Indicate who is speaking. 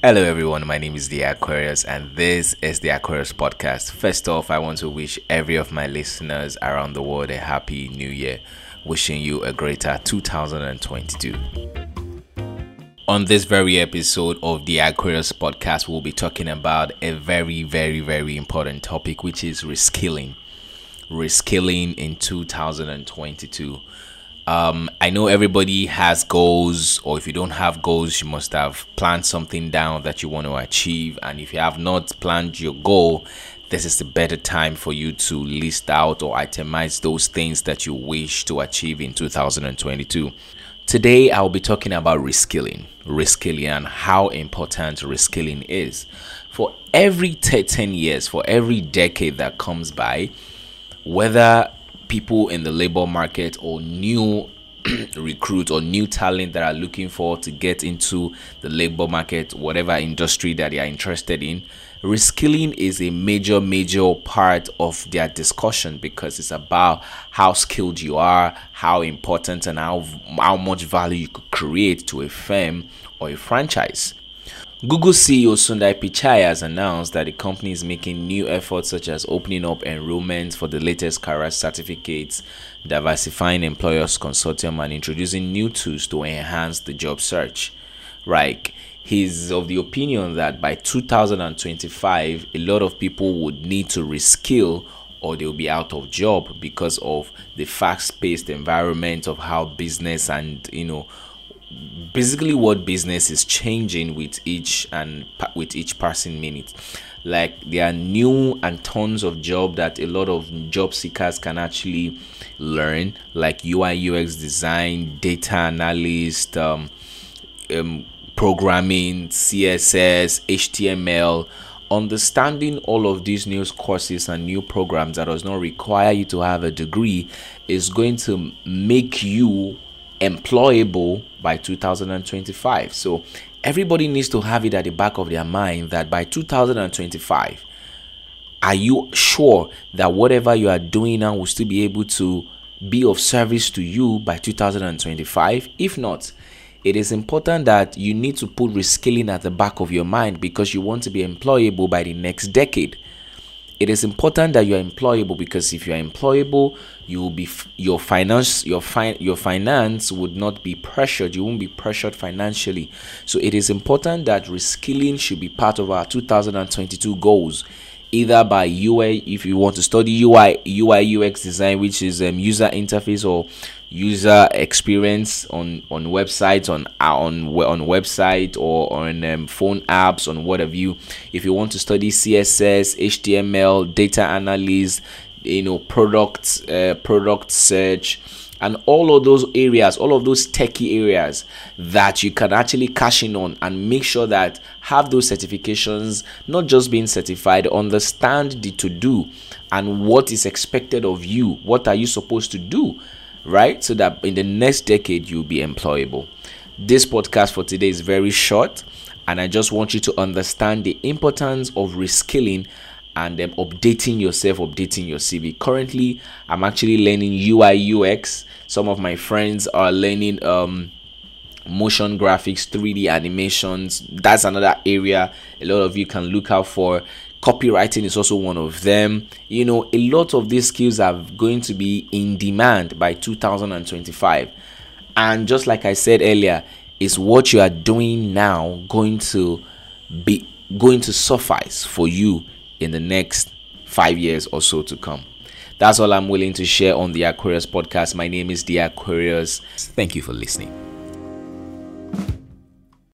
Speaker 1: Hello, everyone. My name is The Aquarius, and this is The Aquarius Podcast. First off, I want to wish every of my listeners around the world a happy new year, wishing you a greater 2022. On this very episode of The Aquarius Podcast, we'll be talking about a very, very, very important topic, which is reskilling. Reskilling in 2022 um, I know everybody has goals, or if you don't have goals, you must have planned something down that you want to achieve. And if you have not planned your goal, this is the better time for you to list out or itemize those things that you wish to achieve in 2022. Today, I'll be talking about reskilling, reskilling, and how important reskilling is. For every 10 years, for every decade that comes by, whether people in the labor market or new recruits or new talent that are looking for to get into the labor market, whatever industry that they are interested in, reskilling is a major, major part of their discussion because it's about how skilled you are, how important and how, how much value you could create to a firm or a franchise. Google CEO Sundar Pichai has announced that the company is making new efforts such as opening up enrollment for the latest career certificates, diversifying employers consortium, and introducing new tools to enhance the job search. Right. He's of the opinion that by 2025, a lot of people would need to reskill or they'll be out of job because of the fast-paced environment of how business and you know basically what business is changing with each and with each passing minute. Like there are new and tons of job that a lot of job seekers can actually learn. Like ui ux design data analyst um, um, programming css html understanding all of these new courses and new programs that does not require you to have a degree is going to make you employable by 2025. So everybody needs to have it at the back of their mind that by 2025, are you sure that whatever you are doing now will still be able to be of service to you by 2025? If not, it is important that you need to put reskilling at the back of your mind because you want to be employable by the next decade it is important that you are employable because if you are employable you will be your finance your fi- your finance would not be pressured. You won't be pressured financially. So it is important that reskilling should be part of our 2022 goals either by UI if you want to study UI UI UX design which is um, user interface or user experience on on websites on on on website or on um, phone apps on what have you. If you want to study css html data analysis you know product uh, product search and all of those areas all of those techie areas that you can actually cash in on and make sure that have those certifications not just being certified understand the to do and what is expected of you. What are you supposed to do right? So that in the next decade you'll be employable. This podcast for today is very short, and I just want you to understand the importance of reskilling and um, updating yourself, updating your CV. Currently, I'm actually learning UI UX. Some of my friends are learning um, motion graphics, 3D animations. That's another area a lot of you can look out for copywriting is also one of them. You know a lot of these skills are going to be in demand by 2025 and just like i said earlier is what you are doing now going to be going to suffice for you in the next five years or so to come. That's all i'm willing to share on the aquarius podcast. My name is the aquarius. Thank you for listening